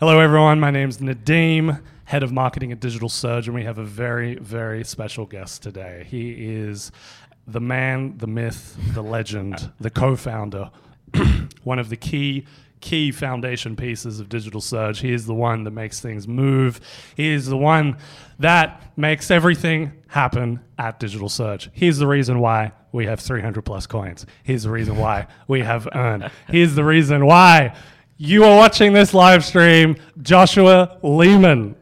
Hello, everyone. My name's Nadim, head of marketing at Digital Surge, and we have a very, very special guest today. He is the man, the myth, the legend, the co founder, one of the key. Key foundation pieces of Digital Surge. He is the one that makes things move. He is the one that makes everything happen at Digital Surge. He's the reason why we have 300 plus coins. He's the reason why we have earned. He's the reason why you are watching this live stream, Joshua Lehman.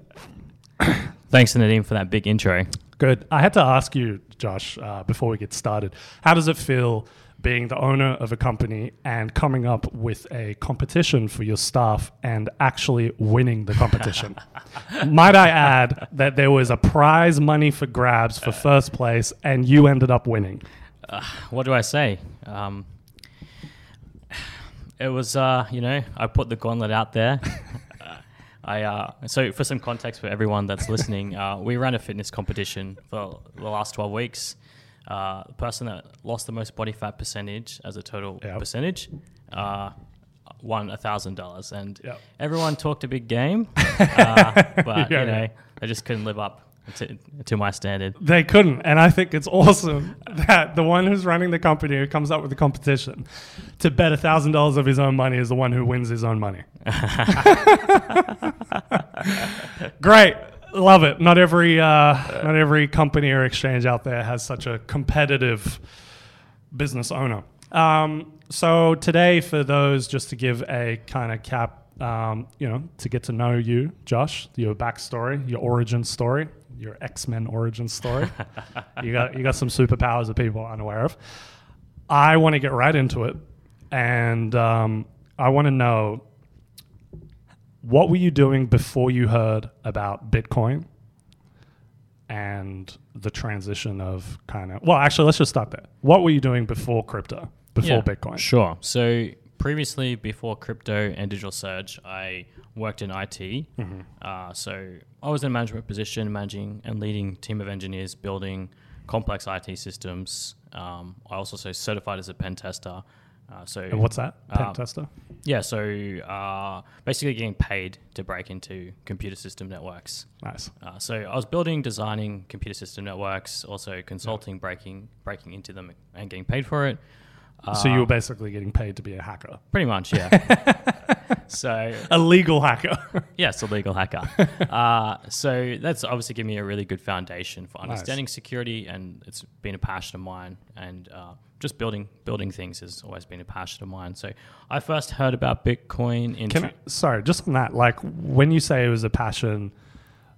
Thanks, Nadim, for that big intro. Good. I had to ask you, Josh, uh, before we get started, how does it feel being the owner of a company and coming up with a competition for your staff and actually winning the competition? Might I add that there was a prize money for grabs for first place and you ended up winning? Uh, what do I say? Um, it was, uh, you know, I put the gauntlet out there. I uh, so for some context for everyone that's listening, uh, we ran a fitness competition for the last twelve weeks. Uh, the person that lost the most body fat percentage as a total Yep. percentage uh, won a thousand dollars, and Yep. everyone talked a big game, uh, but Yeah, you know yeah. they just couldn't live up to, to my standard. They couldn't. And I think it's awesome that the one who's running the company who comes up with the competition to bet $1,000 of his own money is the one who wins his own money. Great. Love it. Not every, uh, not every company or exchange out there has such a competitive business owner. Um, so today, for those, just to give a kind of cap, um, you know, to get to know you, Josh, your backstory, your origin story, your X Men origin story. you got you got some superpowers that people are unaware of. I want to get right into it, and um, I want to know what were you doing before you heard about Bitcoin and the transition of kind of well actually let's just start there what were you doing before crypto before Yeah, bitcoin Sure. So previously, before crypto and digital surge, I worked in IT. Mm-hmm. Uh, so I was in a management position, managing and leading team of engineers, building complex IT systems. Um, I also so certified as a pen tester. Uh, so and what's that pen Um, tester yeah, so uh, basically getting paid to break into computer system networks. nice Uh, so I was building, designing computer system networks, also consulting, breaking, breaking into them, and getting paid for it. So you were basically getting paid to be a hacker Pretty much, yeah. so a legal hacker yes, a legal hacker. uh, so that's obviously given me a really good foundation for understanding security, and it's been a passion of mine. And uh, just building building things has always been a passion of mine. So I first heard about Bitcoin in Can I, sorry, just on that, like when you say it was a passion,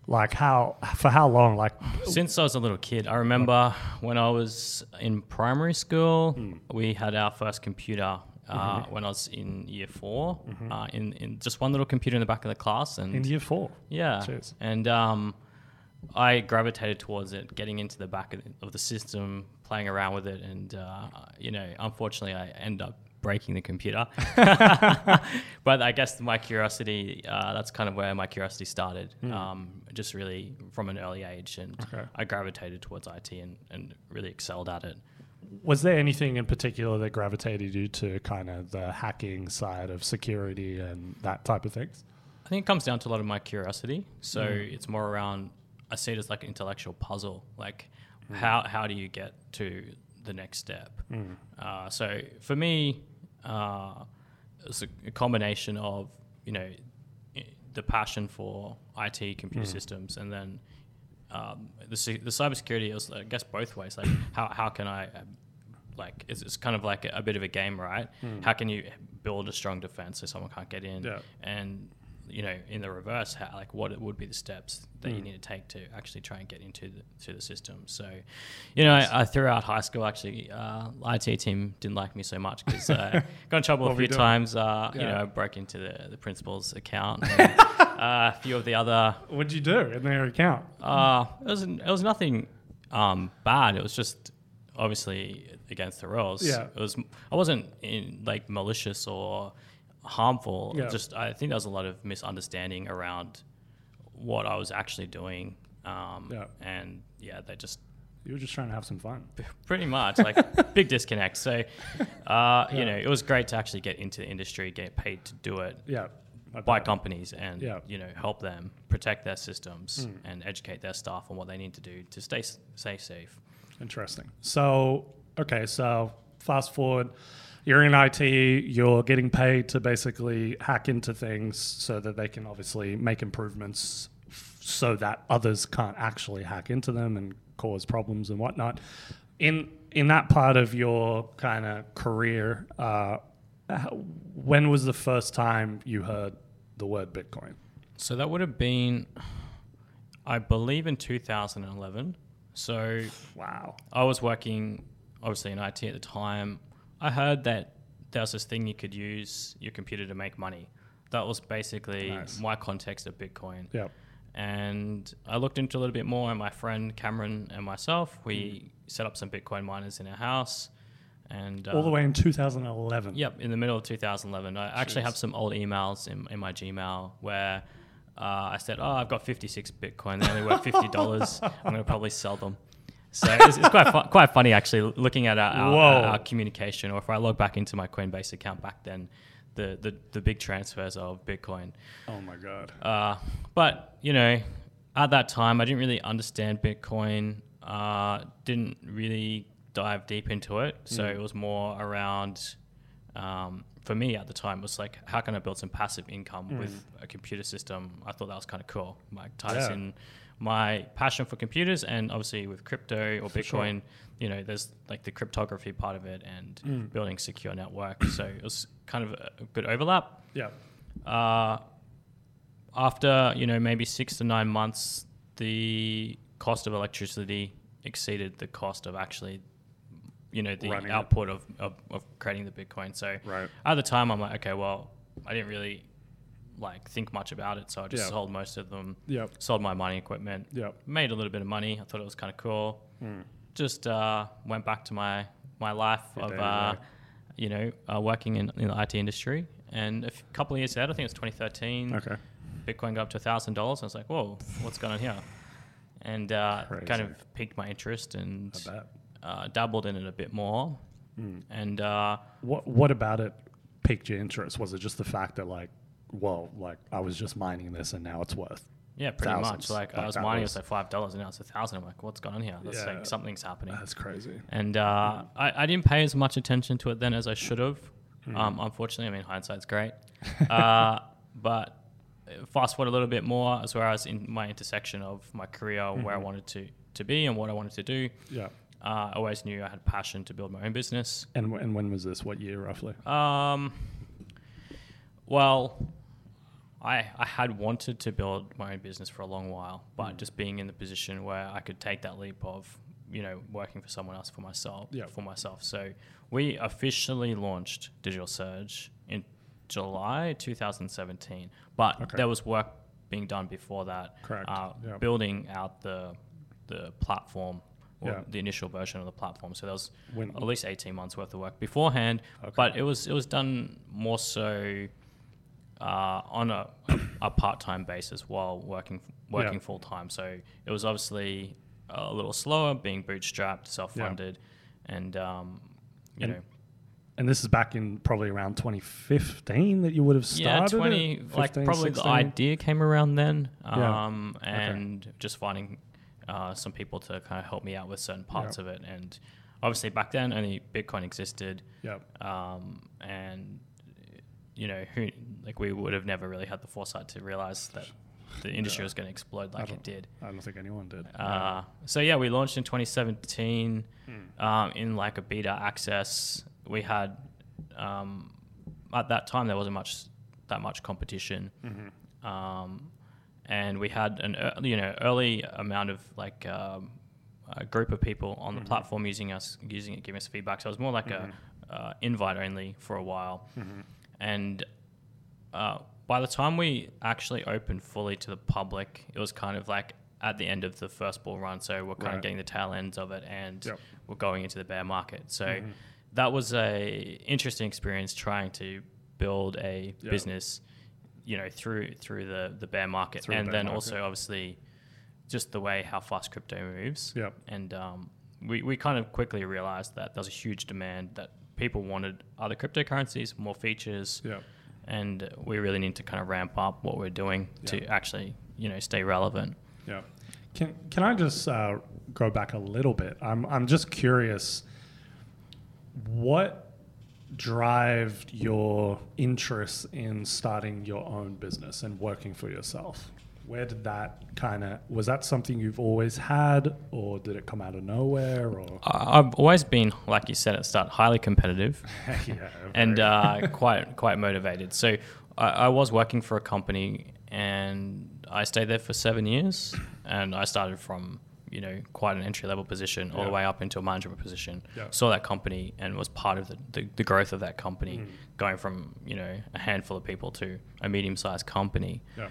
like how for how long? Like Since I was a little kid, I remember when I was in primary school, Hmm. we had our first computer. Uh, Mm-hmm. When I was in year 4 uh, in, in just one little computer in the back of the class, and in year four. Yeah. Cheers. And um, I gravitated towards it, getting into the back of the, of the system, playing around with it, and uh, you know, unfortunately, I end up breaking the computer. but I guess my curiosity, uh, that's kind of where my curiosity started, um, just really from an early age, and Okay. I gravitated towards IT and, and really excelled at it. Was there anything in particular that gravitated you to kind of the hacking side of security and that type of things? I think it comes down to a lot of my curiosity. So it's more around I see it as like an intellectual puzzle. Like how how do you get to the next step? Uh, so for me, uh, it's a, combination of you know the passion for IT, computer systems, and then um, the the cybersecurity is I guess both ways. Like how how can I um, like it's, it's kind of like a, a bit of a game, right? How can you build a strong defense so someone can't get in? Yeah. And you know, in the reverse, how, like what it would be the steps that you need to take to actually try and get into the to the system. So, you know, I, I throughout high school actually, uh, IT team didn't like me so much because uh, got in trouble a few times. Uh, You Yeah. know, broke into the the principal's account. And, uh, a few of the other What'd you do in their account? uh, it was it was nothing um, bad. It was just obviously against the rules. Yeah. It was I wasn't in like malicious or harmful. Yeah. Just I think there was a lot of misunderstanding around what I was actually doing. Um, Yeah. And yeah, they just You were just trying to have some fun. pretty much like big disconnect. So, uh, Yeah. you know, it was great to actually get into the industry, get paid to do it. Yeah. I buy companies and Yeah. you know help them protect their systems Mm. and educate their staff on what they need to do to stay stay safe. Interesting. So, okay, so fast forward, you're in IT, you're getting paid to basically hack into things so that they can obviously make improvements f- so that others can't actually hack into them and cause problems and whatnot. In in that part of your kind of career, uh, when was the first time you heard the word Bitcoin? So that would have been, I believe, in 2011. So Wow. I was working obviously in IT at the time. I heard that there was this thing you could use your computer to make money. That was basically Nice. my context of Bitcoin. Yep. And I looked into a little bit more, and my friend Cameron and myself, we set up some Bitcoin miners in our house. And All the uh, way in 2011. Yep, in the middle of 2011. I actually have some old emails in, in my Gmail where uh, I said, "Oh, I've got 56 Bitcoin. They only worth fifty dollars. I'm going to probably sell them." So it's, it's quite fu- quite funny actually looking at our, our, our, communication. Or if I log back into my Coinbase account back then, the the, the big transfers of Bitcoin. Oh my God. Uh, but you know, at that time, I didn't really understand Bitcoin. Uh, didn't really dive deep into it. So Mm. it was more around. Um, for me at the time, it was like, how can I build some passive income with a computer system? I thought that was kind of cool. Like ties Mm. Yeah. in my passion for computers and obviously with crypto or For sure. Bitcoin. You know, there's like the cryptography part of it and Mm. building secure networks. so it was kind of a good overlap. Yeah. Uh, after you know maybe six to nine months, the cost of electricity exceeded the cost of actually, you know, the Running output of, of, of creating the Bitcoin. So Right. at the time, I'm like, okay, well, I didn't really like think much about it, so I just Yeah. sold most of them. Yep. Sold my mining equipment. Yep. Made a little bit of money. I thought it was kind of cool. Mm. Just uh, went back to my my life of uh, you know uh, working in, in the IT industry. And a f- couple of years later, I think it was 2013. Okay. Bitcoin got up to thousand dollars. I was like, whoa, what's going on here? And uh, kind of piqued my interest and uh, dabbled in it a bit more. Mm. And uh, What What about it piqued your interest? Was it just the fact that like, well, like I was just mining this and now it's worth? yeah, pretty Thousands. much. Like I was mining, it was- was like five dollars, and now it's a thousand. I'm like, what's going on here? That's Yeah. like something's happening. That's crazy. And uh, I, I didn't pay as much attention to it then as I should have. Hmm. Um, unfortunately, I mean hindsight's great. uh, but fast forward a little bit more, as where as in my intersection of my career, where I Mhm. wanted to to be and what I wanted to do. Yeah. Uh, I always knew I had passion to build my own business. And w- and when was this? What year roughly? Um, well, I I had wanted to build my own business for a long while, but Mm. just being in the position where I could take that leap of you know working for someone else for myself Yeah. for myself. So we officially launched Digital Surge in July 2017, but Okay. there was work being done before that, Correct. uh, Yeah. building out the the platform or Yeah. the initial version of the platform. So there was When- at least 18 months worth of work beforehand, Okay. but it was it was done more so uh, on a, a, a part-time basis while working working Yeah. full-time. So it was obviously a little slower, being bootstrapped, self-funded, and um, you And know, And this is back in probably around 2015 that you would have yeah, started. 20 it? like probably 16? the idea came around then, Yeah. um, and just finding uh, some people to kind of help me out with certain parts Yeah. of it, and obviously back then only Bitcoin existed. Yep. um, and you know who like we would have never really had the foresight to realize that the industry Yeah. was going to explode like it did. I don't think anyone did. Uh, so yeah, we launched in 2017 Hmm. um, in like a beta access. We had um, at that time there wasn't much that much competition, Mhm. um, and we had an ear- you know early amount of like um, a group of people on the Mhm. platform using us using it, giving us feedback. So it was more like Mhm. a uh, invite only for a while, Mhm. And uh, by the time we actually opened fully to the public, it was kind of like at the end of the first bull run. So we're kind Right. of getting the tail ends of it, and Yep. we're going into the bear market. So Mhm. that was a interesting experience trying to build a Yeah. business, you know, through through the the bear market, Through the and bear then market. also obviously just the way how fast crypto moves. Yep. And um, we we kind of quickly realized that there's a huge demand that people wanted other cryptocurrencies, more features, Yep. and we really need to kind of ramp up what we're doing to actually, you know, stay relevant. Yeah. Can can I just uh, go back a little bit? I'm I'm just curious. What drive your interest in starting your own business and working for yourself? Where did that kind of was that something you've always had, or did it come out of nowhere? Or I've always been, like you said at the start, highly competitive. yeah, and uh, quite quite motivated. So I, I was working for a company, and I stayed there for seven years, and I started from you know quite an entry level position all the way up into a management position. Yeah. Saw that company and was part of the, the, the growth of that company, Mm. going from you know a handful of people to a medium sized company. yeah,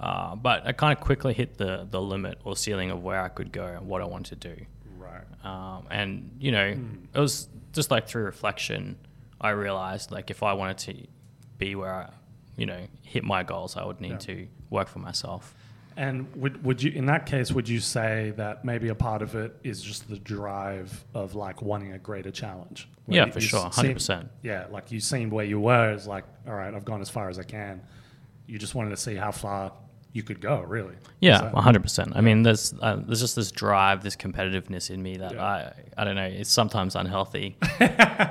Uh, but I kind of quickly hit the the limit or ceiling of where I could go and what I wanted to do. right, Um, and you know, it was just like through reflection, I realized like if I wanted to be where I, you know, hit my goals, I would need Yeah. to work for myself. And would would you in that case would you say that maybe a part of it is just the drive of like wanting a greater challenge? Yeah, you- for you sure, 100%. Yeah, like you seemed where you were is like, all right, I've gone as far as I can. You just wanted to see how far you could go, really. Yeah, one hundred percent. I mean, there's uh, there's just this drive, this competitiveness in me that Yeah. I I don't know. It's sometimes unhealthy,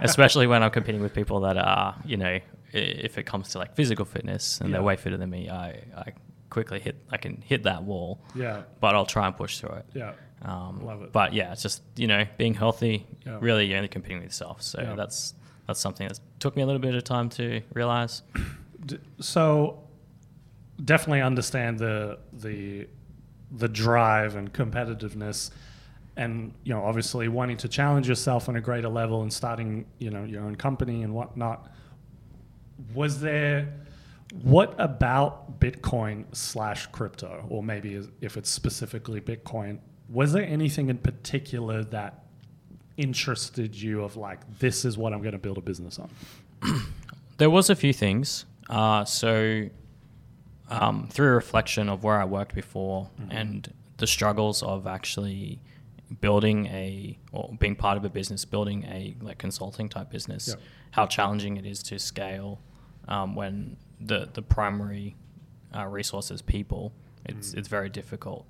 especially when I'm competing with people that are you know, if it comes to like physical fitness and they're way fitter than me, I I quickly hit I can hit that wall. Yeah. but I'll try and push through it. Yeah. Um, Love it. But yeah, it's just you know being healthy. Yeah. Really, you're only competing with yourself. So Yeah. that's that's something that took me a little bit of time to realize. So definitely understand the the the drive and competitiveness and you know obviously wanting to challenge yourself on a greater level and starting you know your own company and whatnot was there what about bitcoin slash crypto or maybe if it's specifically bitcoin was there anything in particular that interested you of like this is what i'm going to build a business on There was a few things. Uh, so um, through reflection of where I worked before Mm-hmm. and the struggles of actually building a or being part of a business, building a like consulting type business, Yeah. how challenging it is to scale um, when the the primary uh, resource is people. It's Mm. it's very difficult.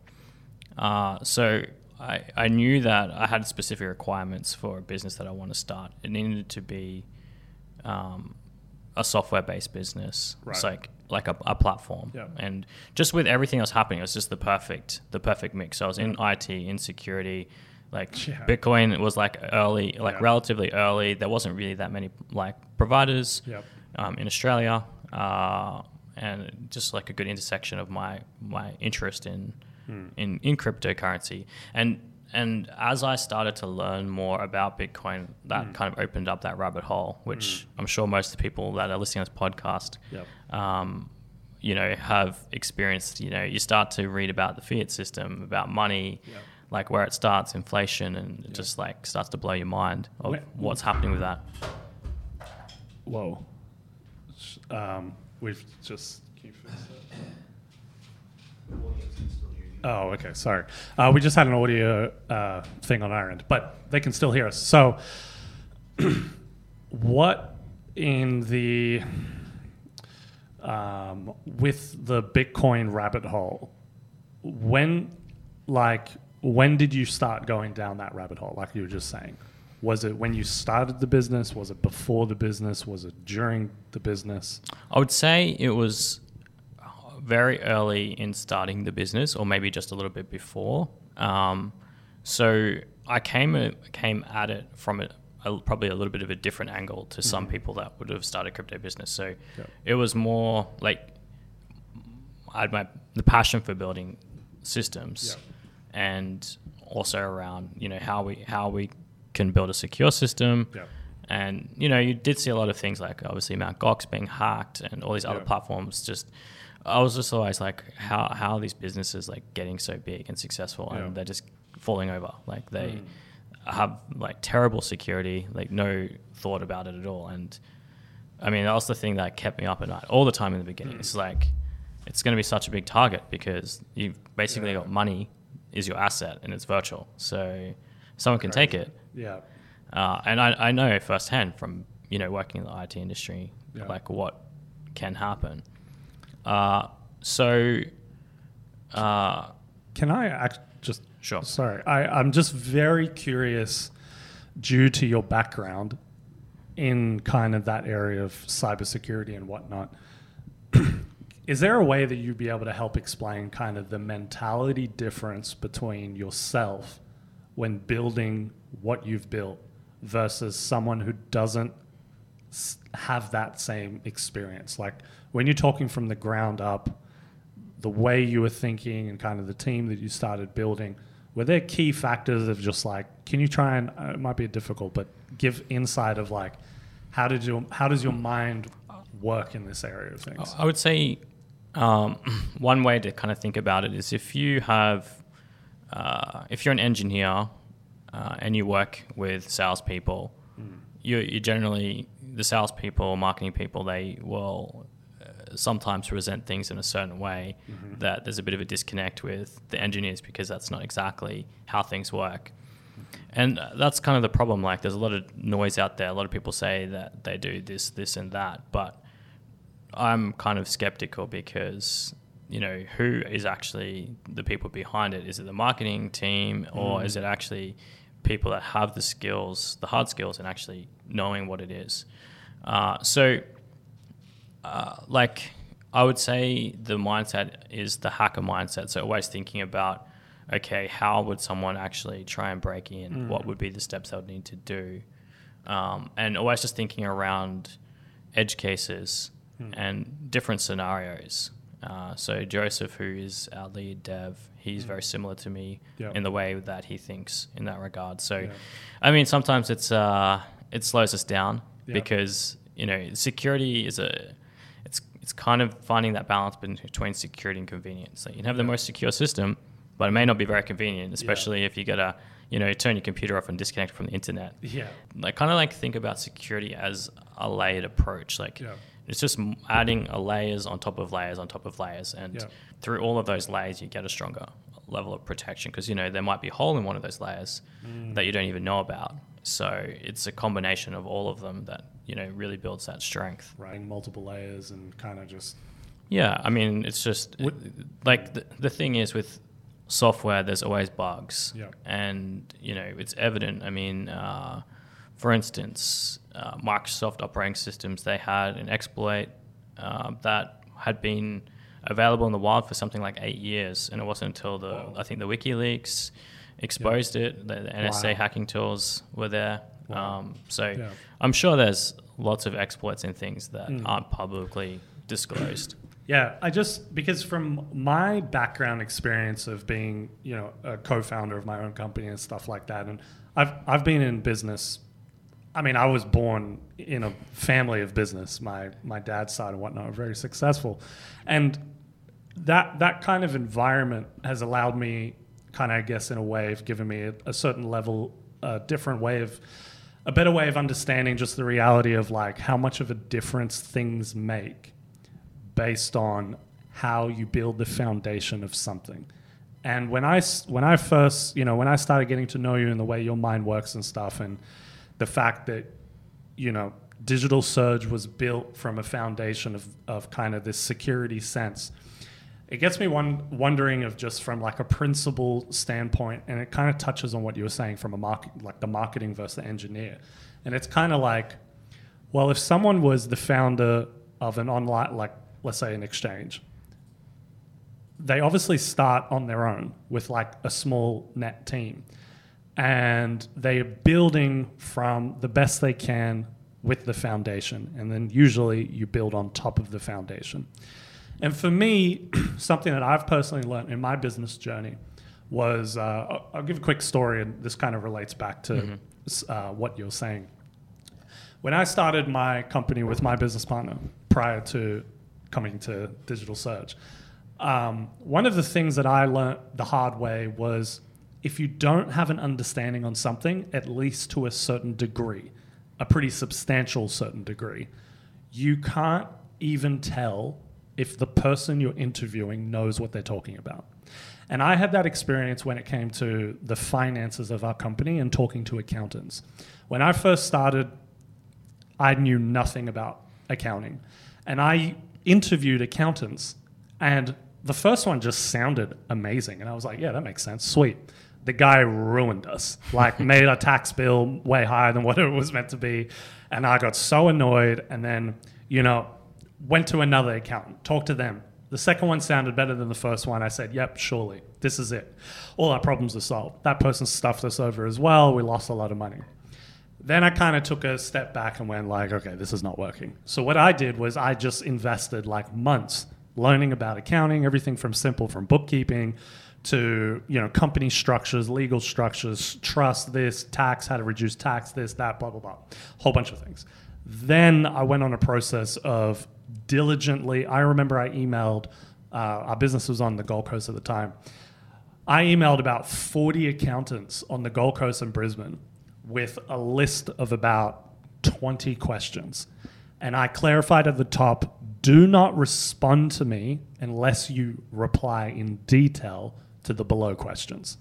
Uh, so I, I knew that I had specific requirements for a business that I want to start. It needed to be um, a software-based business. Right. It's like like a, a platform. Yeah. And just with everything else happening, it was just the perfect the perfect mix. So I was in IT, in security. Like Yeah. Bitcoin was like early, like relatively early. There wasn't really that many like providers Yep. um, in Australia, uh, and just like a good intersection of my my interest in Hmm. in, in cryptocurrency. And and as I started to learn more about Bitcoin, that Hmm. kind of opened up that rabbit hole, which I'm sure most of the people that are listening to this podcast, Yep. um, you know, have experienced. You know, you start to read about the fiat system, about money. Yep. Like where it starts, inflation, and it just like starts to blow your mind of what's happening with that. Whoa. Um, we've just. Oh, okay. Sorry. Uh, we just had an audio uh, thing on our end, but they can still hear us. So, what in the um, with the Bitcoin rabbit hole? When, like, when did you start going down that rabbit hole? Like you were just saying, was it when you started the business? Was it before the business? Was it during the business? I would say it was very early in starting the business, or maybe just a little bit before. Um, so I came came at it from a, a, probably a little bit of a different angle to some people that would have started crypto business. So Yep. it was more like I had my the passion for building systems, Yep. and also around you know how we how we can build a secure system. Yep. And you know, you did see a lot of things like obviously Mount Gox being hacked and all these other platforms. Just, I was just always like, how how are these businesses like getting so big and successful, Yeah. and they're just falling over. Like they Mm. have like terrible security, like no thought about it at all. And I mean, that was the thing that kept me up at night all the time in the beginning. Mm. It's like it's going to be such a big target because you've basically Yeah. got money is your asset and it's virtual, so someone can take it. Yeah. Uh, and I, I know firsthand from you know working in the IT industry, Yeah. like what can happen. Uh, so, uh, Can I act just Sure. Sorry, I, I'm just very curious, due to your background in kind of that area of cybersecurity and whatnot. Is there a way that you'd be able to help explain kind of the mentality difference between yourself when building what you've built versus someone who doesn't have that same experience? Like when you're talking from the ground up, the way you were thinking and kind of the team that you started building, were there key factors of just like, can you try and uh, it might be difficult, but give insight of like, how did you, how does your mind work in this area of things? I would say um, one way to kind of think about it is if you have, uh, if you're an engineer uh, and you work with salespeople, you, you generally, the salespeople, marketing people, they will sometimes present things in a certain way that there's a bit of a disconnect with the engineers because that's not exactly how things work. And uh, that's kind of the problem. Like, there's a lot of noise out there. A lot of people say that they do this, this, and that. But I'm kind of skeptical because, you know, who is actually the people behind it? Is it the marketing team or is it actually people that have the skills, the hard skills, and actually knowing what it is? Uh, so, uh, like, I would say the mindset is the hacker mindset. So, always thinking about, okay, how would someone actually try and break in? What would be the steps they would need to do? Um, and always just thinking around edge cases and different scenarios. Uh, so Joseph, who is our lead dev, he's very similar to me Yeah. in the way that he thinks in that regard. So. I mean, sometimes it's uh, it slows us down Yeah. because you know security is a it's kind of finding that balance between security and convenience. Like you can have the most secure system, but it may not be very convenient, especially if you gotta you know turn your computer off and disconnect from the internet Yeah. like kind of like think about security as a layered approach like Yeah. it's just adding a layers on top of layers on top of layers and Yeah. through all of those layers you get a stronger level of protection because you know there might be a hole in one of those layers Mm. that you don't even know about so it's a combination of all of them that you know really builds that strength Writing multiple layers and kind of just, yeah, I mean, it's just like the, the thing is with software, there's always bugs, Yeah. and you know it's evident. I mean, uh, for instance, uh, Microsoft operating systems they had an exploit uh, that had been available in the wild for something like eight years, and it wasn't until the Whoa. I think the WikiLeaks exposed it. The, the NSA Wow. hacking tools were there. Wow. Um, so Yeah. I'm sure there's lots of exploits and things that Mm. aren't publicly disclosed. Yeah, I just because from my background experience of being, you know, a co-founder of my own company and stuff like that, and I've I've been in business. I mean, I was born in a family of business. My my dad's side and whatnot are very successful, and that that kind of environment has allowed me, kind of, I guess, in a way, of given me a, a certain level, a different way of, a better way of understanding just the reality of like how much of a difference things make based on how you build the foundation of something. And when I when I first, you know, when I started getting to know you and the way your mind works and stuff, and the fact that, you know, Digital Surge was built from a foundation of, of kind of this security sense, it gets me one wondering of just from like a principle standpoint, and it kind of touches on what you were saying from a market, like the marketing versus the engineer, and it's kind of like, well, if someone was the founder of an online, like let's say an exchange, they obviously start on their own with like a small net team, and they're building from the best they can with the foundation, and then usually you build on top of the foundation. And for me, something that I've personally learned in my business journey was uh, I'll- give a quick story, and this kind of relates back to s uh, what you're saying. When I started my company with my business partner prior to coming to Digital Surge, um, one of the things that I learned the hard way was if you don't have an understanding on something, at least to a certain degree, a pretty substantial certain degree, you can't even tell if the person you're interviewing knows what they're talking about. And I had that experience when it came to the finances of our company and talking to accountants. When I first started, I knew nothing about accounting. And I interviewed accountants, and the first one just sounded amazing. And I was like, yeah, that makes sense. Sweet. The guy ruined us, like made our tax bill way higher than what it was meant to be. And I got so annoyed. And then, you know, went to another accountant, talked to them. The second one sounded better than the first one. I said, yep, surely, this is it. All our problems are solved. That person stuffed us over as well. We lost a lot of money. Then I kind of took a step back and went like, okay, this is not working. So what I did was I just invested like months learning about accounting, everything from simple from bookkeeping to you know company structures, legal structures, trust this, tax, how to reduce tax, this, that, blah blah blah, whole bunch of things. Then I went on a process of diligently. I remember I emailed. Uh, our business was on the Gold Coast at the time. I emailed about 40 accountants on the Gold Coast and Brisbane with a list of about 20 questions. And I clarified at the top do not respond to me unless you reply in detail to the below questions.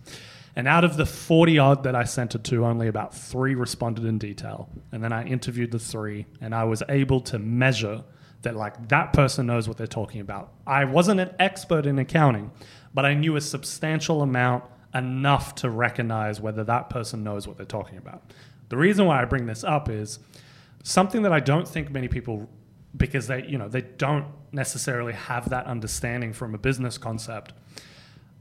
And out of the 40 odd that I sent it to, only about three responded in detail. And then I interviewed the three, and I was able to measure that, like, that person knows what they're talking about. I wasn't an expert in accounting, but I knew a substantial amount enough to recognize whether that person knows what they're talking about. The reason why I bring this up is something that I don't think many people because they you know they don't necessarily have that understanding from a business concept.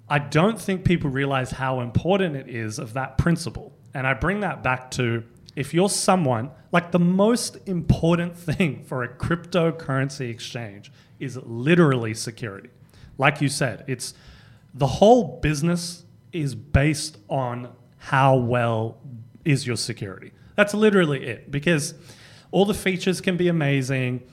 I don't think people realize how important it is of that principle. And I bring that back to if you're someone like the most important thing for a cryptocurrency exchange is literally security. Like you said, it's the whole business is based on how well is your security. That's literally it because all the features can be amazing.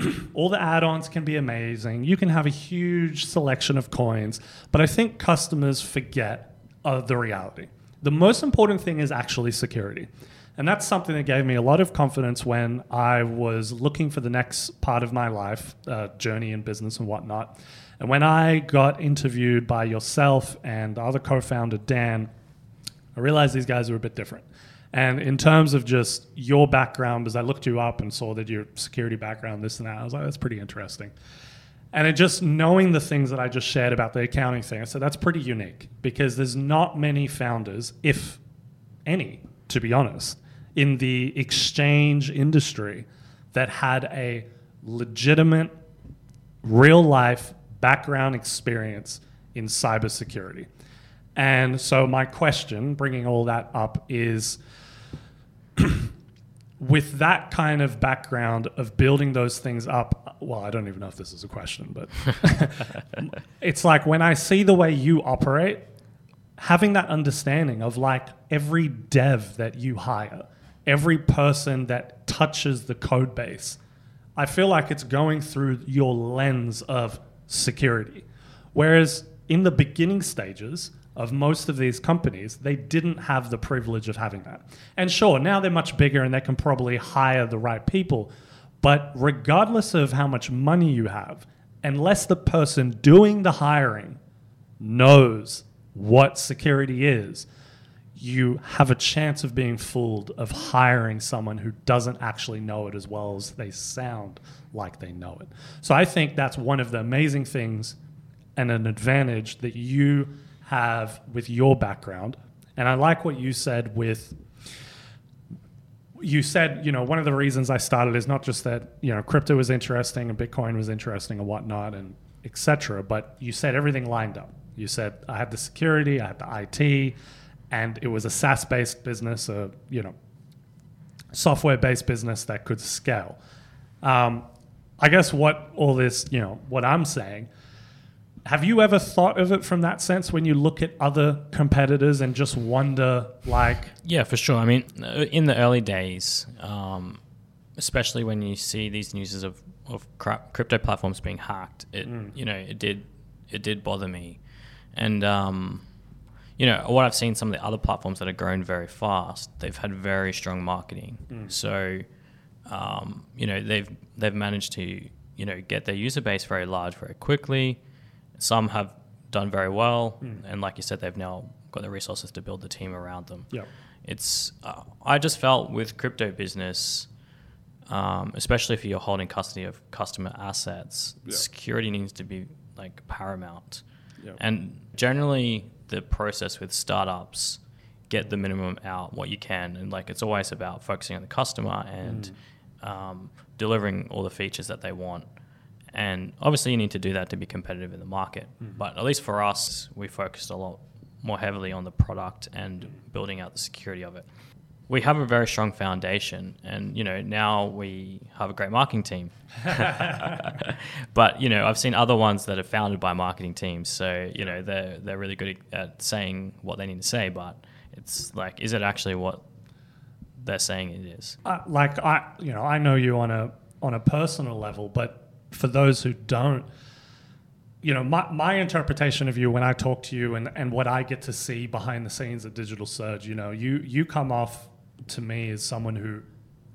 all the add-ons can be amazing. You can have a huge selection of coins, but I think customers forget uh, the reality. The most important thing is actually security. And that's something that gave me a lot of confidence when I was looking for the next part of my life, uh, journey in business and whatnot. And when I got interviewed by yourself and the other co founder, Dan, I realized these guys were a bit different. And in terms of just your background, as I looked you up and saw that your security background, this and that, I was like, that's pretty interesting. And it just knowing the things that I just shared about the accounting thing, I said that's pretty unique because there's not many founders, if any, to be honest, in the exchange industry that had a legitimate, real life background experience in cybersecurity. And so, my question, bringing all that up, is with that kind of background of building those things up. Well, I don't even know if this is a question, but it's like when I see the way you operate, having that understanding of like every dev that you hire, every person that touches the code base, I feel like it's going through your lens of security. Whereas in the beginning stages of most of these companies, they didn't have the privilege of having that. And sure, now they're much bigger and they can probably hire the right people. But regardless of how much money you have, unless the person doing the hiring knows what security is, you have a chance of being fooled of hiring someone who doesn't actually know it as well as they sound like they know it. So I think that's one of the amazing things and an advantage that you have with your background. And I like what you said with you said, you know, one of the reasons I started is not just that, you know, crypto was interesting and Bitcoin was interesting and whatnot and etc. But you said everything lined up. You said I had the security, I had the IT, and it was a SaaS based business, a you know, software based business that could scale. Um, I guess what all this, you know, what I'm saying, have you ever thought of it from that sense when you look at other competitors and just wonder, like, Yeah, for sure. I mean, uh, in the early days, um, especially when you see these news of of crypto platforms being hacked, it you know it did it did bother me, and um, you know what I've seen some of the other platforms that have grown very fast, they've had very strong marketing. So, um, you know they've they've managed to you know get their user base very large very quickly. Some have done very well, and like you said, they've now got the resources to build the team around them yeah, it's uh, I just felt with crypto business, um, especially if you're holding custody of customer assets, Yeah. security needs to be like paramount. Yeah. And generally, the process with startups get the minimum out what you can, and like it's always about focusing on the customer and mm. um, delivering all the features that they want. And obviously, you need to do that to be competitive in the market. Mm-hmm. But at least for us, we focused a lot more heavily on the product and mm. building out the security of it. We have a very strong foundation, and you know now we have a great marketing team. but you know, I've seen other ones that are founded by marketing teams, so you know they're they're really good at saying what they need to say. But it's like, is it actually what they're saying it is? Uh, like I, you know, I know you on a on a personal level, but for those who don't, you know, my, my interpretation of you when I talk to you and, and what I get to see behind the scenes at Digital Surge, you know, you you come off to me is someone who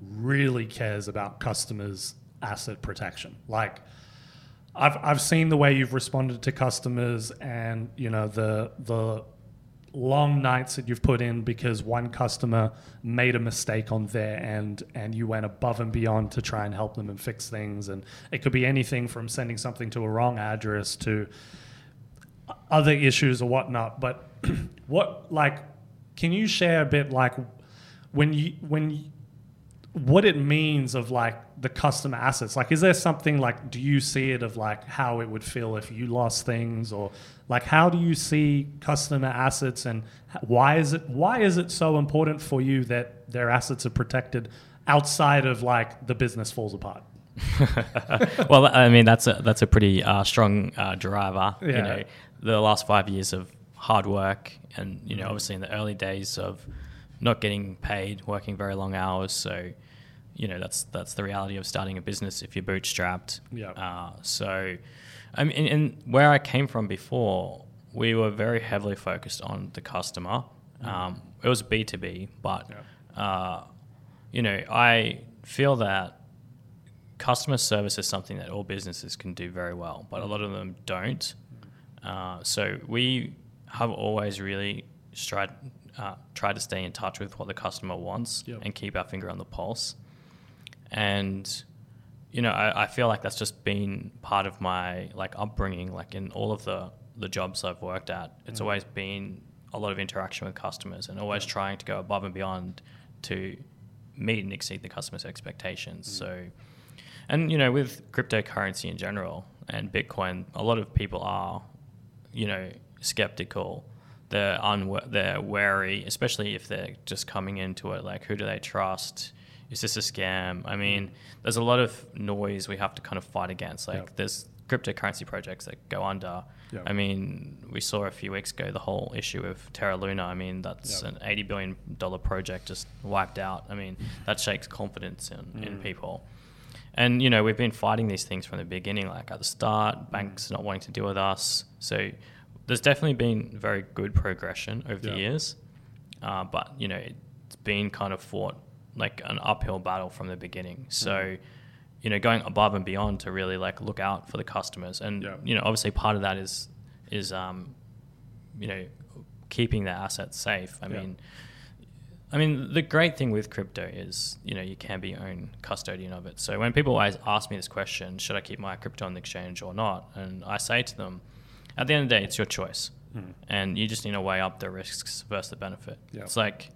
really cares about customers' asset protection. Like I've I've seen the way you've responded to customers and you know the the long nights that you've put in because one customer made a mistake on their end and you went above and beyond to try and help them and fix things and it could be anything from sending something to a wrong address to other issues or whatnot but what like can you share a bit like when you when you, what it means of like the customer assets like is there something like do you see it of like how it would feel if you lost things or like how do you see customer assets and why is it why is it so important for you that their assets are protected outside of like the business falls apart? Well, I mean that's a that's a pretty uh, strong uh, driver. You know, the last five years of hard work, and you know, obviously in the early days of not getting paid, working very long hours. So, you know, that's that's the reality of starting a business if you're bootstrapped. Yeah. Uh, so, I mean, and where I came from before, we were very heavily focused on the customer. Um, it was B two B, but uh, you know, I feel that customer service is something that all businesses can do very well, but a lot of them don't. Uh, so we have always really tried, uh, tried to stay in touch with what the customer wants Yep. and keep our finger on the pulse. And you know, I, I feel like that's just been part of my like upbringing. Like in all of the the jobs I've worked at, it's always been a lot of interaction with customers and always trying to go above and beyond to meet and exceed the customer's expectations. So, and you know, with cryptocurrency in general and Bitcoin, a lot of people are, you know, skeptical. They're they're wary, especially if they're just coming into it. Like, who do they trust? Is this a scam? I mean, there's a lot of noise we have to kind of fight against. Like, Yep. there's cryptocurrency projects that go under. Yep. I mean, we saw a few weeks ago the whole issue of Terra Luna. I mean, that's Yep. an eighty billion dollar project just wiped out. I mean, that shakes confidence in, in Mm. people. And you know, we've been fighting these things from the beginning. Like at the start, banks not wanting to deal with us. So there's definitely been very good progression over Yeah. the years. Uh, but you know, it's been kind of fought like an uphill battle from the beginning. So you know, going above and beyond to really like look out for the customers. And Yeah. you know, obviously part of that is is um, you know keeping their assets safe. I Yeah. mean, I mean the great thing with crypto is you know you can be your own custodian of it. So when people always ask me this question, should I keep my crypto on the exchange or not? And I say to them, at the end of the day, it's your choice, and you just need to weigh up the risks versus the benefit. Yeah. It's like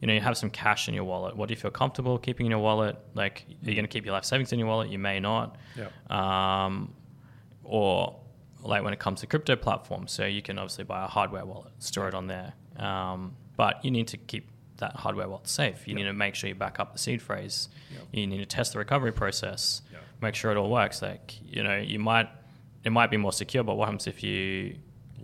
you know, you have some cash in your wallet. What do you feel comfortable keeping in your wallet? Like, are you going to keep your life savings in your wallet? You may not. Yeah. Um, or like when it comes to crypto platforms, so you can obviously buy a hardware wallet, store it on there. Um, but you need to keep that hardware wallet safe. You Yep. need to make sure you back up the seed phrase. Yep. You need to test the recovery process. Yep. Make sure it all works. Like, you know, you might it might be more secure, but what happens if you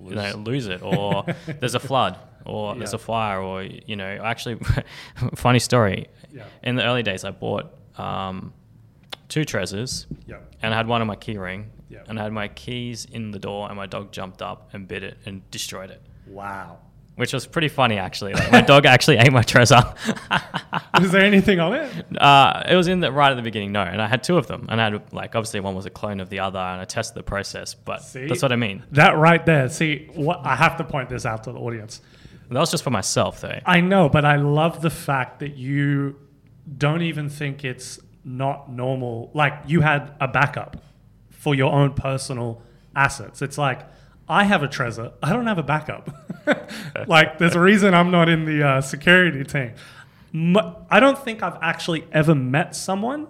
you know, lose it or there's a flood or there's a fire or you know actually funny story Yeah. in the early days i bought um, two Trezors Yeah. and i had one on my key ring Yeah. and i had my keys in the door and my dog jumped up and bit it and destroyed it Wow. Which was pretty funny actually like, my dog actually ate my Trezor was there anything on it? uh, it was in the right at the beginning no and i had two of them and i had like obviously one was a clone of the other and i tested the process but See? that's what i mean That right there. See, what I have to point this out to the audience. that was just for myself though I know, but I love the fact that you don't even think it's not normal. Like you had a backup for your own personal assets. It's like I have a Trezor. I don't have a backup. like there's a reason I'm not in the uh, security team. M- I don't think I've actually ever met someone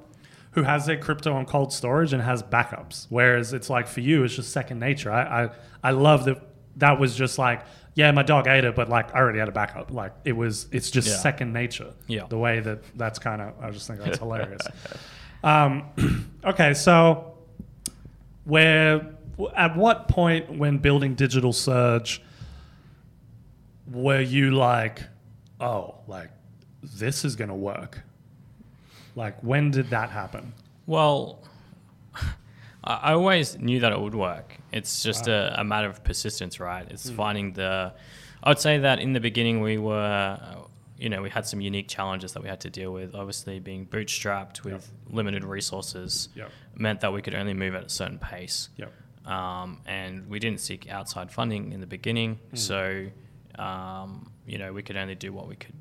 who has their crypto on cold storage and has backups. Whereas it's like for you, it's just second nature. I I, I love that that was just like yeah, my dog ate it, but like I already had a backup. Like it was, it's just Yeah. second nature. Yeah. The way that that's kind of, I just think that's hilarious. Um, okay, so where, at what point when building Digital Surge were you like, oh, like this is gonna work? Like when did that happen? Well, I always knew that it would work. It's just a, a matter of persistence, right? It's hmm. finding the. I would say that in the beginning we were, you know, we had some unique challenges that we had to deal with. Obviously, being bootstrapped with limited resources Yep. meant that we could only move at a certain pace. Yep. Um, and we didn't seek outside funding in the beginning, so um, you know we could only do what we could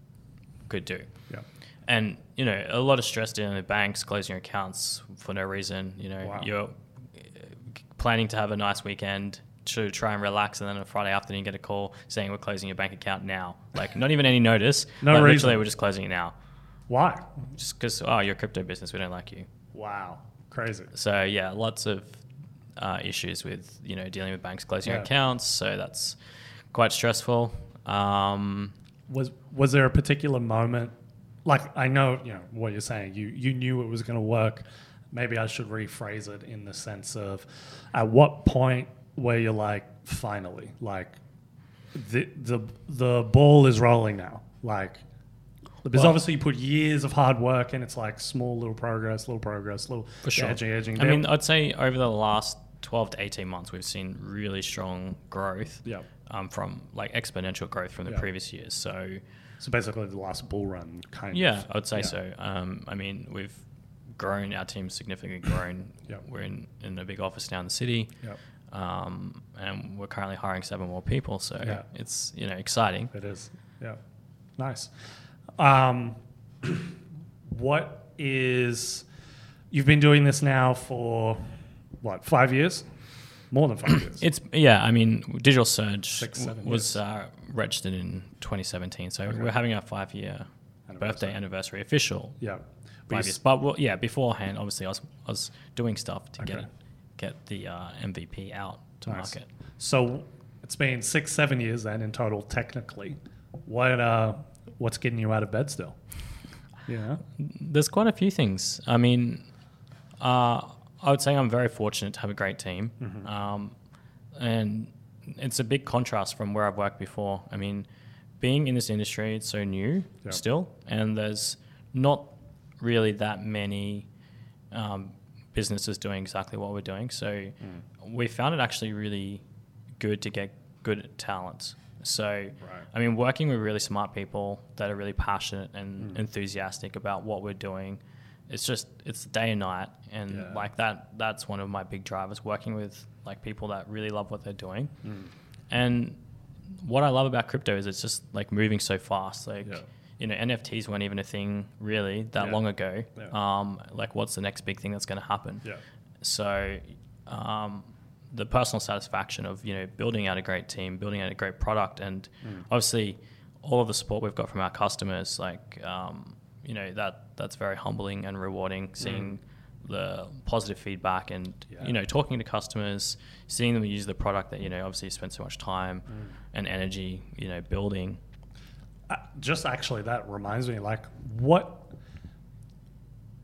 could do Yeah. and you know a lot of stress dealing with banks closing your accounts for no reason you know Wow. you're uh, planning to have a nice weekend to try and relax and then on a friday afternoon you get a call saying we're closing your bank account now like not even any notice No like, reason. literally we're just closing it now Why? just because oh you're a crypto business we don't like you Wow. Crazy. so yeah lots of uh, issues with you know dealing with banks closing Yeah. accounts so that's quite stressful. Um, was was there a particular moment like i know you know what you're saying you you knew it was going to work. Maybe i should rephrase it in the sense of at what point where you're like finally like the the the ball is rolling now. Like because Well- obviously you put years of hard work and it's like small little progress little progress little For sure. edging edging I mean, I'd say over the last 12 to 18 months, we've seen really strong growth yeah um, from like exponential growth from the Yeah. previous years. So, so basically the last bull run kind yeah, of I would say Yeah. so. Um, I mean, we've grown, our team's significantly grown. Yeah. We're in, in a big office down in the city. yeah Um, and we're currently hiring seven more people. So Yeah. it's, you know, exciting. It is. Yeah. Nice. Um, what is, you've been doing this now for what, five years? More than five years. It's yeah. I mean, Digital Surge Six, was uh, registered in 2017, so Okay. we're having our five-year Anniversary. birthday anniversary official yeah. But five years. But well, yeah, beforehand, obviously, I was, I was doing stuff to Okay. get get the uh, MVP out to Nice. market. So it's been six, seven years then in total, technically. What, uh, what's getting you out of bed still? Yeah. There's quite a few things. I mean, uh, I would say I'm very fortunate to have a great team, Mm-hmm. um, and it's a big contrast from where I've worked before. I mean, being in this industry, it's so new Yeah. still, and there's not really that many um, businesses doing exactly what we're doing. So Mm. we found it actually really good to get good talent. So, Right. I mean, working with really smart people that are really passionate and Mm. enthusiastic about what we're doing, it's just it's day and night, and Yeah. like that. That's one of my big drivers. Working with like people that really love what they're doing, Mm. and what I love about crypto is it's just like moving so fast. Like, Yeah. you know, NFTs weren't even a thing really that Yeah. long ago. Um, like, what's the next big thing that's going to happen? Yeah. So, um, the personal satisfaction of you know building out a great team, building out a great product, and Mm. obviously all of the support we've got from our customers, like um, you know that that's very humbling and rewarding. Seeing the positive feedback and Mm. Yeah. you know talking to customers, seeing them use the product that you know obviously you spend so much time Mm. and energy you know building. Uh, just actually that reminds me like what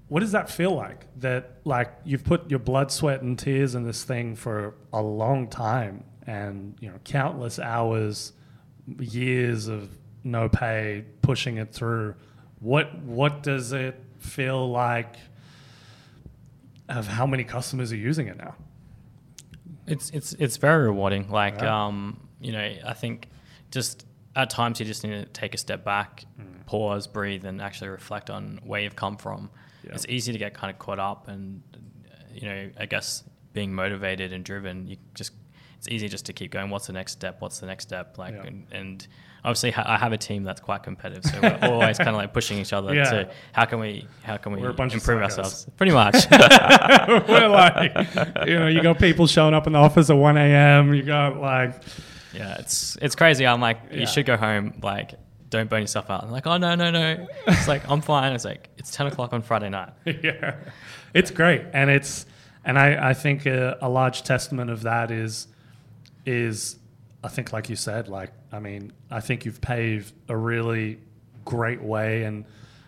what does that feel like that like you've put your blood sweat and tears in this thing for a long time and you know countless hours years of no pay pushing it through what what does it feel like of how many customers are using it now It's it's it's very rewarding. Like Yeah. um, you know, I think just at times you just need to take a step back, Mm. pause, breathe, and actually reflect on where you've come from. Yeah. It's easy to get kind of caught up, and you know, I guess being motivated and driven, you just it's easy just to keep going. What's the next step? What's the next step? Like, Yeah. and, and obviously ha- I have a team that's quite competitive, so we're always kind of like pushing each other Yeah. to how can we how can we We're a bunch of improve ourselves? Pretty much. We're like, you know, you got people showing up in the office at 1 a.m. You got like, yeah, it's it's crazy. I'm like, you should go home. Like, don't burn yourself out. I'm like, oh no no no. It's like I'm fine. It's like it's ten o'clock on Friday night. yeah, it's great, and it's and I I think a, a large testament of that is is I think like you said, like I mean I think you've paved a really great way, and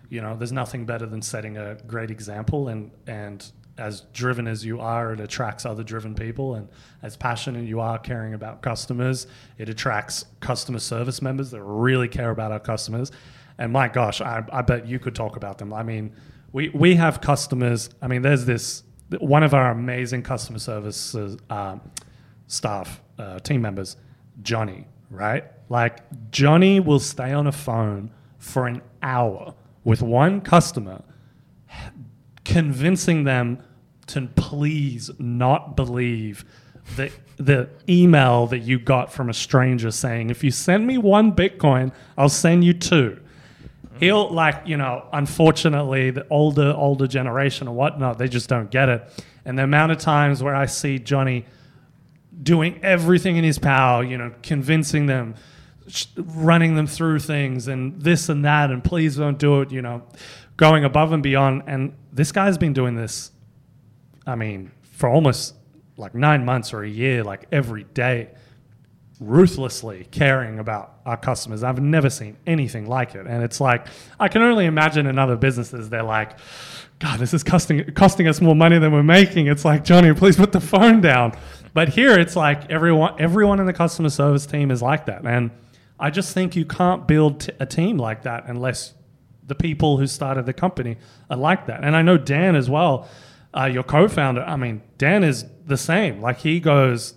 you know there's nothing better than setting a great example, and and as driven as you are, it attracts other driven people, and as passionate you are caring about customers, it attracts customer service members that really care about our customers. And my gosh, I, I bet you could talk about them. I mean, we, we have customers. I mean, there's this one of our amazing customer service um, staff, uh, team members, Johnny, right? Like, Johnny will stay on a phone for an hour with one customer, convincing them to please not believe the, the email that you got from a stranger saying, if you send me one Bitcoin, I'll send you two. He'll like you know unfortunately the older older generation or whatnot they just don't get it. And the amount of times where i see johnny doing everything in his power you know convincing them running them through things and this and that and please don't do it you know going above and beyond. And this guy's been doing this i mean for almost like nine months or a year like every day ruthlessly caring about our customers. I've never seen anything like it. And it's like, I can only imagine in other businesses, they're like, God, this is costing, costing us more money than we're making. It's like, Johnny, please put the phone down. But here it's like everyone, everyone in the customer service team is like that. And I just think you can't build t- a team like that unless the people who started the company are like that. And I know Dan as well, uh, your co-founder. I mean, Dan is the same. Like he goes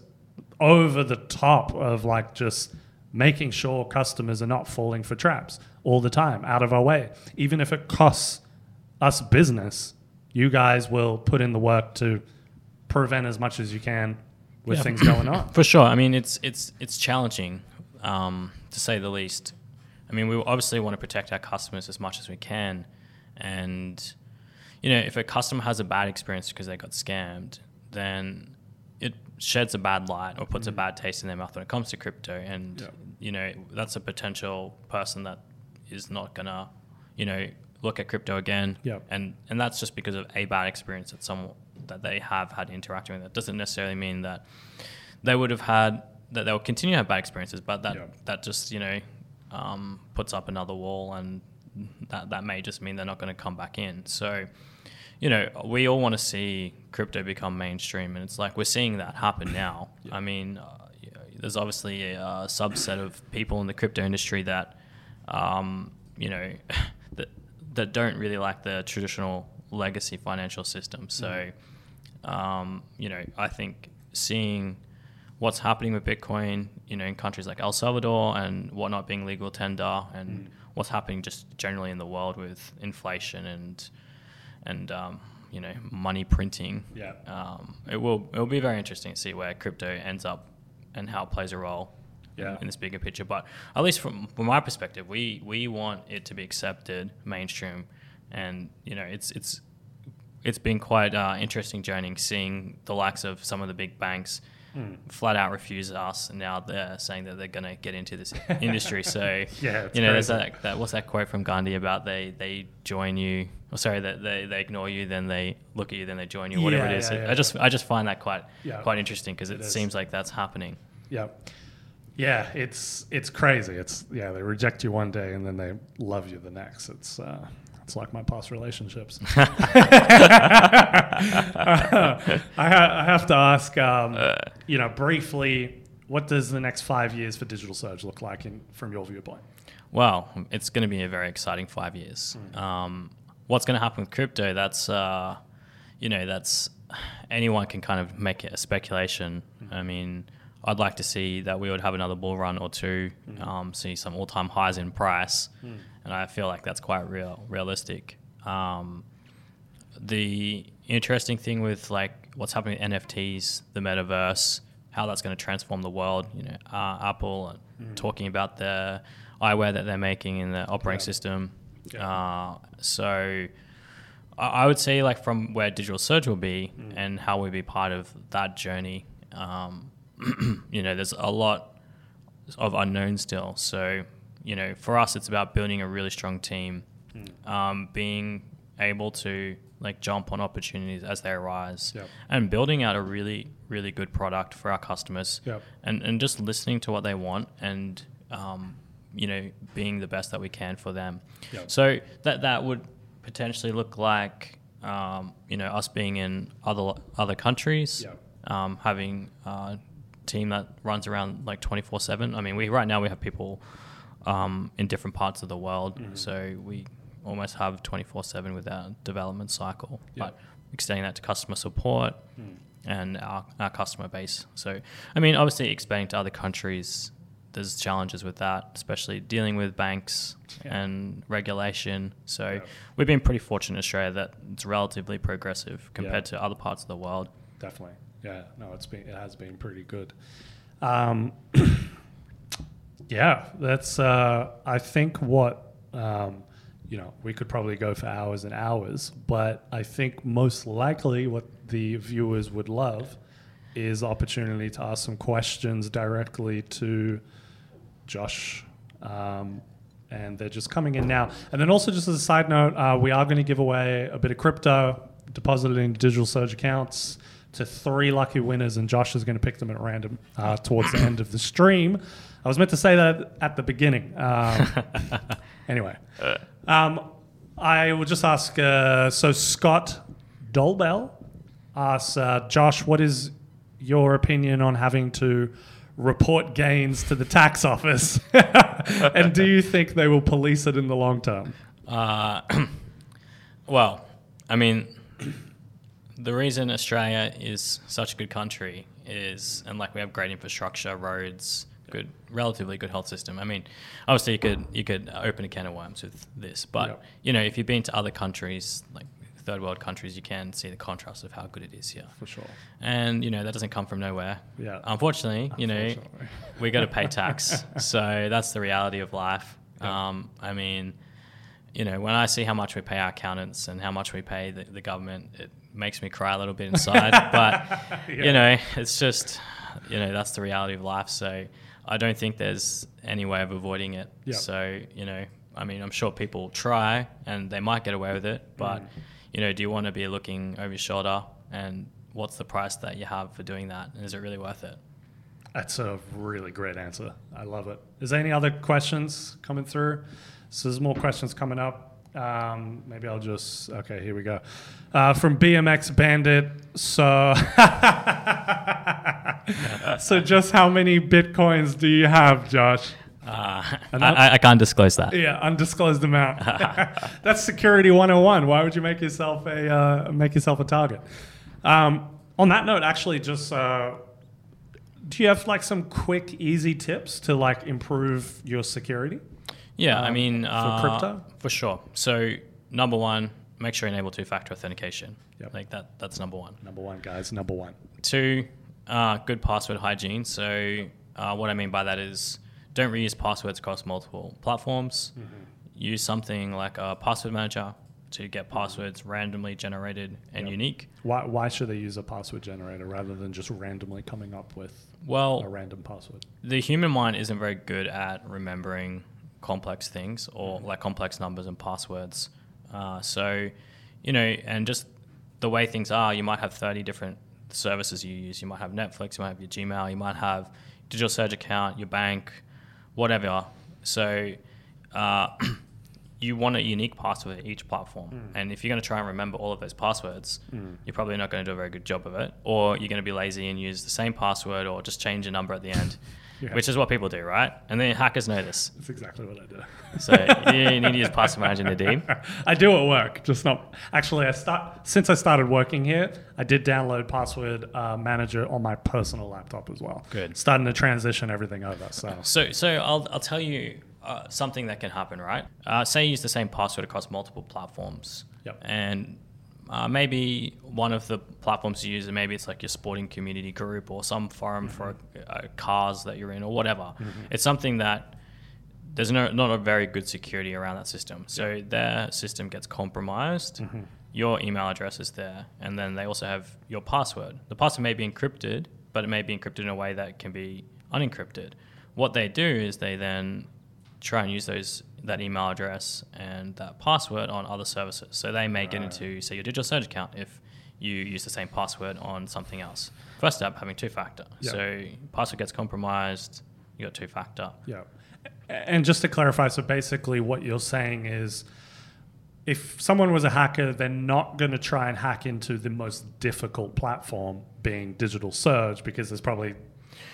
over the top of like just making sure customers are not falling for traps all the time out of our way. Even if it costs us business, you guys will put in the work to prevent as much as you can with Yeah. things going on. For sure. I mean, it's it's it's challenging, um, to say the least. I mean, we obviously want to protect our customers as much as we can, and you know, if a customer has a bad experience because they got scammed, then it sheds a bad light or puts a bad taste in their mouth when it comes to crypto, and Yeah. you know, that's a potential person that is not gonna, you know, look at crypto again, Yeah. and and that's just because of a bad experience that some that they have had interacting with. That doesn't necessarily mean that they would have had that they will continue to have bad experiences, but that Yeah. that just you know um, puts up another wall, and that that may just mean they're not going to come back in. So. You know, we all want to see crypto become mainstream, and it's like we're seeing that happen now. I mean, uh, you know, there's obviously a, uh subset of people in the crypto industry that, um, you know, that that don't really like the traditional legacy financial system. So, um, you know, I think seeing what's happening with Bitcoin, you know, in countries like El Salvador and whatnot being legal tender, and what's happening just generally in the world with inflation and and um, you know money printing. Yeah. Um, it will it will be very interesting to see where crypto ends up and how it plays a role. Yeah. In this bigger picture, but at least from, from my perspective, we we want it to be accepted mainstream, and you know it's it's it's been quite uh, interesting journeying seeing the likes of some of the big banks Hmm. flat out refuse us, and now they're saying that they're going to get into this industry. So Yeah, you know, there's that, that what's that quote from Gandhi about they they join you, or sorry, that they, they ignore you, then they look at you, then they join you, whatever Yeah, it is. yeah, I yeah, just I just find that quite Yeah. quite interesting because it, It seems like that's happening. Yeah. Yeah, it's it's crazy. It's yeah, they reject you one day and then they love you the next. It's uh, it's like my past relationships. I, ha- I have to ask, um, you know, briefly, what does the next five years for Digital Surge look like in, from your viewpoint? Well, it's going to be a very exciting five years. Um, what's going to happen with crypto? That's uh, you know, that's anyone can kind of make it a speculation. I mean, I'd like to see that we would have another bull run or 2 um, see some all-time highs in price, and I feel like that's quite real, realistic. Um, the interesting thing with like what's happening with NFTs, the metaverse, how that's going to transform the world. You know, uh, Apple talking about the eyewear that they're making in the operating Yeah. system. Yeah. Uh, so I I would say like from where digital surge will be Mm. and how we be part of that journey. Um, you know, there's a lot of unknown still. So you know, for us, it's about building a really strong team, Mm. um, being able to like jump on opportunities as they arise, Yep. and building out a really really good product for our customers, Yep. and and just listening to what they want and um, you know being the best that we can for them. Yep. So that that would potentially look like um, you know us being in other other countries, um, having a team that runs around like twenty four seven. I mean, we right now we have people um, in different parts of the world, Mm-hmm. so we almost have twenty four seven with our development cycle, but extending that to customer support Mm. and our, our customer base. So, I mean, obviously expanding to other countries, there's challenges with that, especially dealing with banks Yeah. and regulation. So, Yeah. we've been pretty fortunate in Australia that it's relatively progressive compared to other parts of the world. Definitely. Yeah. No, it's been it has been pretty good. Um, yeah, that's uh, I think what um, you know we could probably go for hours and hours, but I think most likely what the viewers would love is opportunity to ask some questions directly to Josh. Um, and they're just coming in now. And then also, just as a side note, uh, we are going to give away a bit of crypto deposited in Digital Surge accounts to three lucky winners, and Josh is going to pick them at random uh, towards the end of the stream. I was meant to say that at the beginning. Um, anyway, um, I will just ask. Uh, so Scott Dolbell asks uh, Josh, "What is your opinion on having to report gains to the tax office? and do you think they will police it in the long term?" Uh, well, I mean, the reason Australia is such a good country is, and like we have great infrastructure, roads, good, relatively good health system. I mean, obviously you could you could open a can of worms with this, but Yep. you know, if you've been to other countries, like third world countries, you can see the contrast of how good it is here. For sure. And you know that doesn't come from nowhere. Yeah. Unfortunately, you know, we got to pay tax. so that's the reality of life. Yeah. Um, I mean, you know, when I see how much we pay our accountants and how much we pay the, the government, it makes me cry a little bit inside. but Yeah. you know, it's just, you know, that's the reality of life. So I don't think there's any way of avoiding it. Yeah. So you know, I mean, I'm sure people try and they might get away with it, but Mm. you know, do you want to be looking over your shoulder and what's the price that you have for doing that? And is it really worth it? That's a really great answer. I love it. Is there any other questions coming through? So there's more questions coming up. Um, maybe I'll just okay. Here we go. Uh, from BMX Bandit. So, so just how many bitcoins do you have, Josh? Uh, I, I, can't disclose that. Yeah, undisclosed amount. That's security 101. Why would you make yourself a uh, make yourself a target? Um, on that note, actually, just uh, do you have like some quick, easy tips to like improve your security? Yeah, I um, mean, for uh, crypto? for sure. So number one, make sure you enable two-factor authentication. Yep. Like that. That's number one. Number one, guys. Number one. Two, uh, good password hygiene. So uh, what I mean by that is don't reuse passwords across multiple platforms. Mm-hmm. Use something like a password manager to get passwords randomly generated and Yep. unique. Why, why should they use a password generator rather than just randomly coming up with well, a random password? the human mind isn't very good at remembering complex things or Mm-hmm. like complex numbers and passwords. Uh, so, you know, and just the way things are, you might have 30 different services you use. You might have Netflix, you might have your Gmail, you might have Digital Surge account, your bank, whatever. So, uh, you want a unique password for each platform. Mm. And if you're going to try and remember all of those passwords, you're probably not going to do a very good job of it. Or you're going to be lazy and use the same password or just change a number at the end, Yeah. which is what people do, right? And then hackers know this. That's exactly what I do. So you need to use password manager Nadim. I do at work, just not. Actually, I start since I started working here. I did download Password uh, Manager on my personal laptop as well. Good. Starting to transition everything over. So So, so I'll, I'll tell you uh, something that can happen, right? Uh, say you use the same password across multiple platforms. Yep. And uh, maybe one of the platforms you use, and maybe it's like your sporting community group or some forum for uh, cars that you're in or whatever. It's something that there's no not a very good security around that system. So their system gets compromised. Your email address is there, and then they also have your password. The password may be encrypted, but it may be encrypted in a way that can be unencrypted. What they do is they then try and use those that email address and that password on other services. So they may get into say your Digital Surge account if you use the same password on something else. First step, having two factor. Yeah. So password gets compromised, you got two factor. Yeah. And just to clarify, so basically what you're saying is if someone was a hacker, they're not going to try and hack into the most difficult platform, being digital surge, because there's probably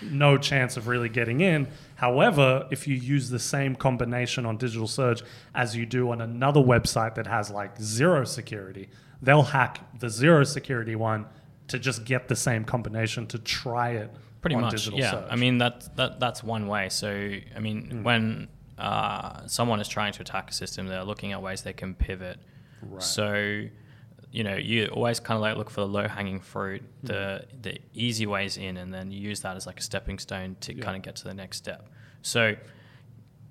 no chance of really getting in. However, if you use the same combination on digital surge as you do on another website that has like zero security, they'll hack the zero security one to just get the same combination to try it Pretty on much, digital yeah. surge. I mean that that that's one way. So I mean, Hmm. when uh, someone is trying to attack a system, they're looking at ways they can pivot. Right. So you know, you always kind of like look for the low hanging fruit, Hmm. the the easy ways in, and then you use that as like a stepping stone to Yeah. kind of get to the next step. So.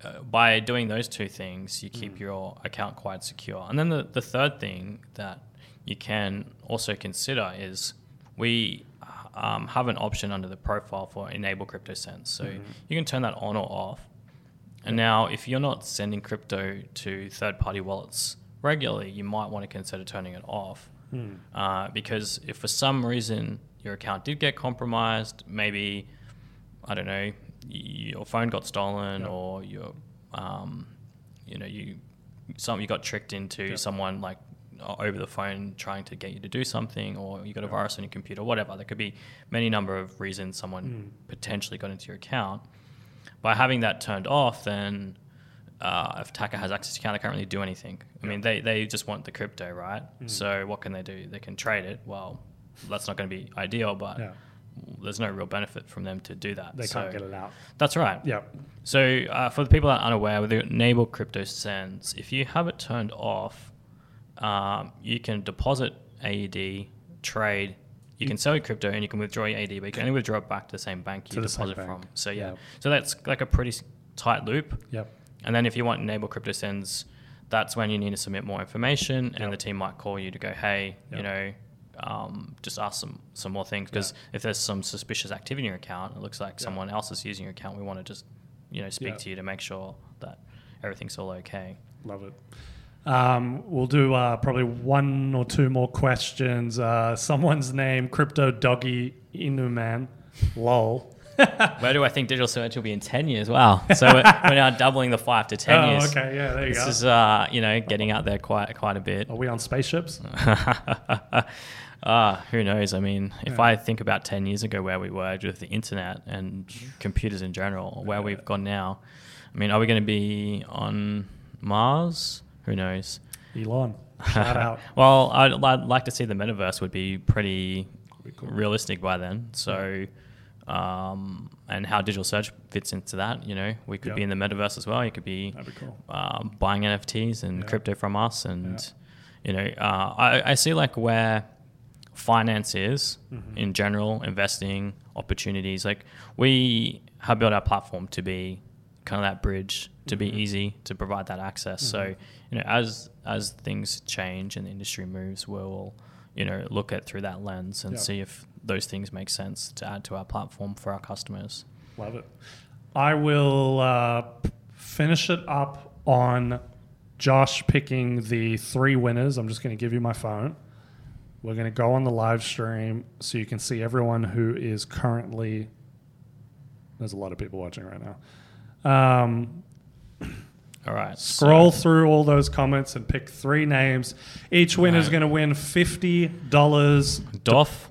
Uh, by doing those two things, you keep your account quite secure. And then the, the third thing that you can also consider is we um, have an option under the profile for enable crypto sends. So Mm-hmm. you can turn that on or off. And now, if you're not sending crypto to third party wallets regularly, you might want to consider turning it off. Hmm. Uh, because if for some reason your account did get compromised, maybe, I don't know, your phone got stolen Yeah. or your, um, you know, you, some, you got tricked into Yeah. someone like over the phone trying to get you to do something or you got a Yeah. virus on your computer, whatever. There could be many number of reasons someone Mm. potentially got into your account. By having that turned off, then uh, if attacker has access to account, they can't really do anything. I mean, they, they just want the crypto, right? Mm. So what can they do? They can trade it. Well, that's not going to be ideal, but Yeah. there's no real benefit from them to do that. They So can't get it out. That's right. Yeah. So uh, for the people that are unaware, with the enable crypto sends, if you have it turned off, um, you can deposit AUD, trade. You can sell your crypto and you can withdraw your AUD, but you can only withdraw it back to the same bank you deposit from. So yeah. Yeah. so that's like a pretty tight loop. Yep. And then if you want enable crypto sends, that's when you need to submit more information, and Yep. the team might call you to go, hey, you know, um, just ask some some more things because if there's some suspicious activity in your account, it looks like Yeah. someone else is using your account. We want to just, you know, speak Yeah. to you to make sure that everything's all okay. Love it. Um, we'll do uh, probably one or two more questions. Uh, someone's name, Crypto Doggy Inuman. Lol. Where do I think Digital Surge will be in ten years? Wow, so we're, we're now doubling the five to ten oh, years. okay. Yeah, there you This go. is, uh, you know, getting out there quite quite a bit. Are we on spaceships? Ah, who knows? I mean, if Yeah. I think about 10 years ago where we were with the internet and computers in general, where we've gone now, I mean, are we going to be on Mars? Who knows? Elon. Shout out. well, I'd, I'd like to see the metaverse would be pretty realistic by then. So, um, and how Digital Surge fits into that, you know, we could be in the metaverse as well. You could be be cool. um, buying NFTs and Yeah. crypto from us, and Yeah. you know, uh, I, I see like where finance is Mm-hmm. in general, investing opportunities. Like we have built our platform to be kind of that bridge to be Mm-hmm. easy to provide that access. So you know, as as things change and the industry moves, we'll you know look at through that lens and Yeah. see if those things make sense to add to our platform for our customers. Love it. I will uh, finish it up on Josh picking the three winners. I'm just going to give you my phone. We're going to go on the live stream so you can see everyone who is currently. There's a lot of people watching right now. Um, All right, scroll through all those comments and pick three names. Each winner is Right. going to win fifty dollars. Doff.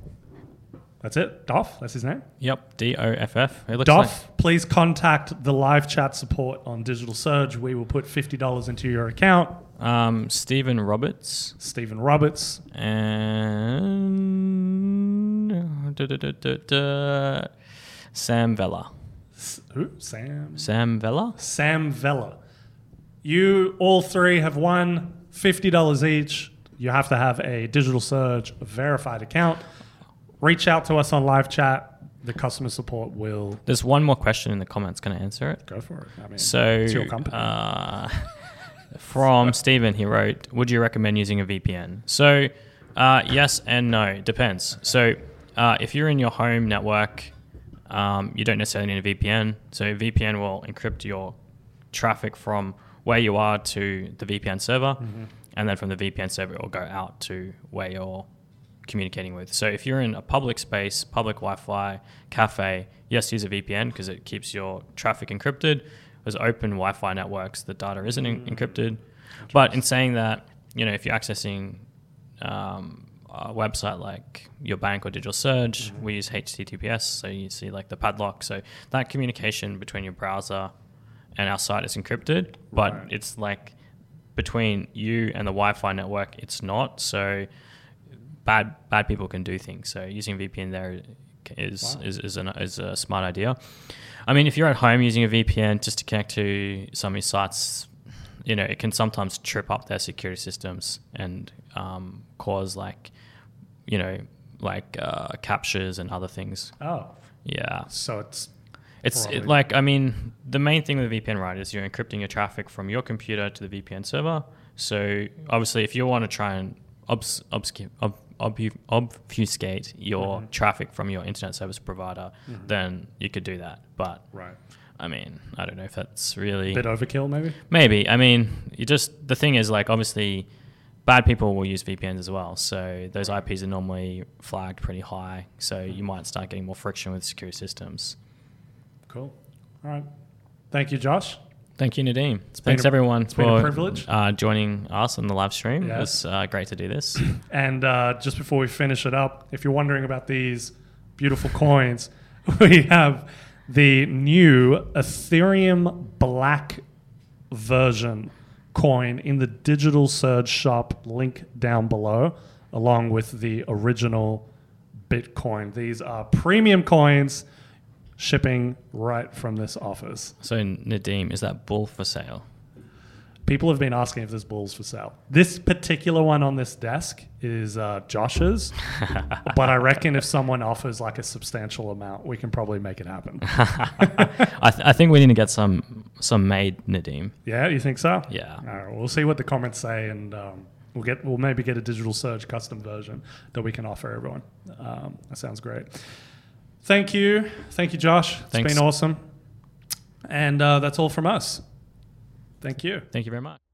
That's it. Doff. That's his name. Yep, D O F F. It looks like Doff, please contact the live chat support on Digital Surge. We will put $50 into your account. Um, Stephen Roberts Stephen Roberts, and da, da, da, Sam Vella. S- who? Sam. Sam Vella? Sam Vella. You all three have won $50 each. you have to have a Digital Surge verified account. Reach out to us on live chat. The customer support will There's one more question in the comments. Can I answer it? go for it. I mean, So, it's your company. uh, from Stephen, he wrote, "Would you recommend using a VPN?" So, uh, yes and no. Depends. So, uh, if you're in your home network, um, you don't necessarily need a VPN. So, VPN will encrypt your traffic from where you are to the VPN server, Mm-hmm. and then from the VPN server, it will go out to where you're communicating with. So if you're in a public space, public Wi-Fi, cafe, yes, use a VPN because it keeps your traffic encrypted. There's open Wi-Fi networks, the data isn't en- encrypted. But in saying that, you know, if you're accessing um, a website like your bank or Digital Surge, we use HTTPS, so you see like the padlock. So that communication between your browser and our site is encrypted, but Right. it's like between you and the Wi-Fi network, it's not. So bad bad people can do things. So using VPN there is Wow. is is, an, is a smart idea. I mean, if you're at home using a VPN just to connect to some of these sites, you know, it can sometimes trip up their security systems and um, cause like, you know, like uh, CAPTCHAs and other things. oh, Yeah. so it's It's it, like I mean the main thing with a VPN right is you're encrypting your traffic from your computer to the VPN server. So obviously, if you want to try and obs- obscu- ob- ob- obfuscate your Mhm. traffic from your internet service provider, Mhm. then you could do that. But right. I mean, I don't know if that's really a Bit overkill, maybe. maybe. I mean, you just the thing is like obviously. Bad people will use VPNs as well, so those IPs are normally flagged pretty high. So you might start getting more friction with security systems. Cool. All right. Thank you, Josh. Thank you, been Thanks a- everyone it's for been a privilege. Uh, joining us on the live stream. Yeah. It was uh, great to do this. And uh, just before we finish it up, if you're wondering about these beautiful coins, we have the new Ethereum Black version coin in the Digital Surge shop, link down below, along with the original Bitcoin. These are premium coins shipping right from this office. so Nadim, is that bull for sale? People have been asking if there's bulls for sale. This particular one on this desk is uh, Josh's, but I reckon if someone offers like a substantial amount, we can probably make it happen. I, th- I think we need to get some some made Nadim. yeah, you think so? Yeah. All right, we'll see what the comments say, and um, we'll get we'll maybe get a digital surge custom version that we can offer everyone. Um, that sounds great. Thank you, thank you, Josh. It's Thanks. been awesome, and uh, that's all from us. Thank you. Thank you very much.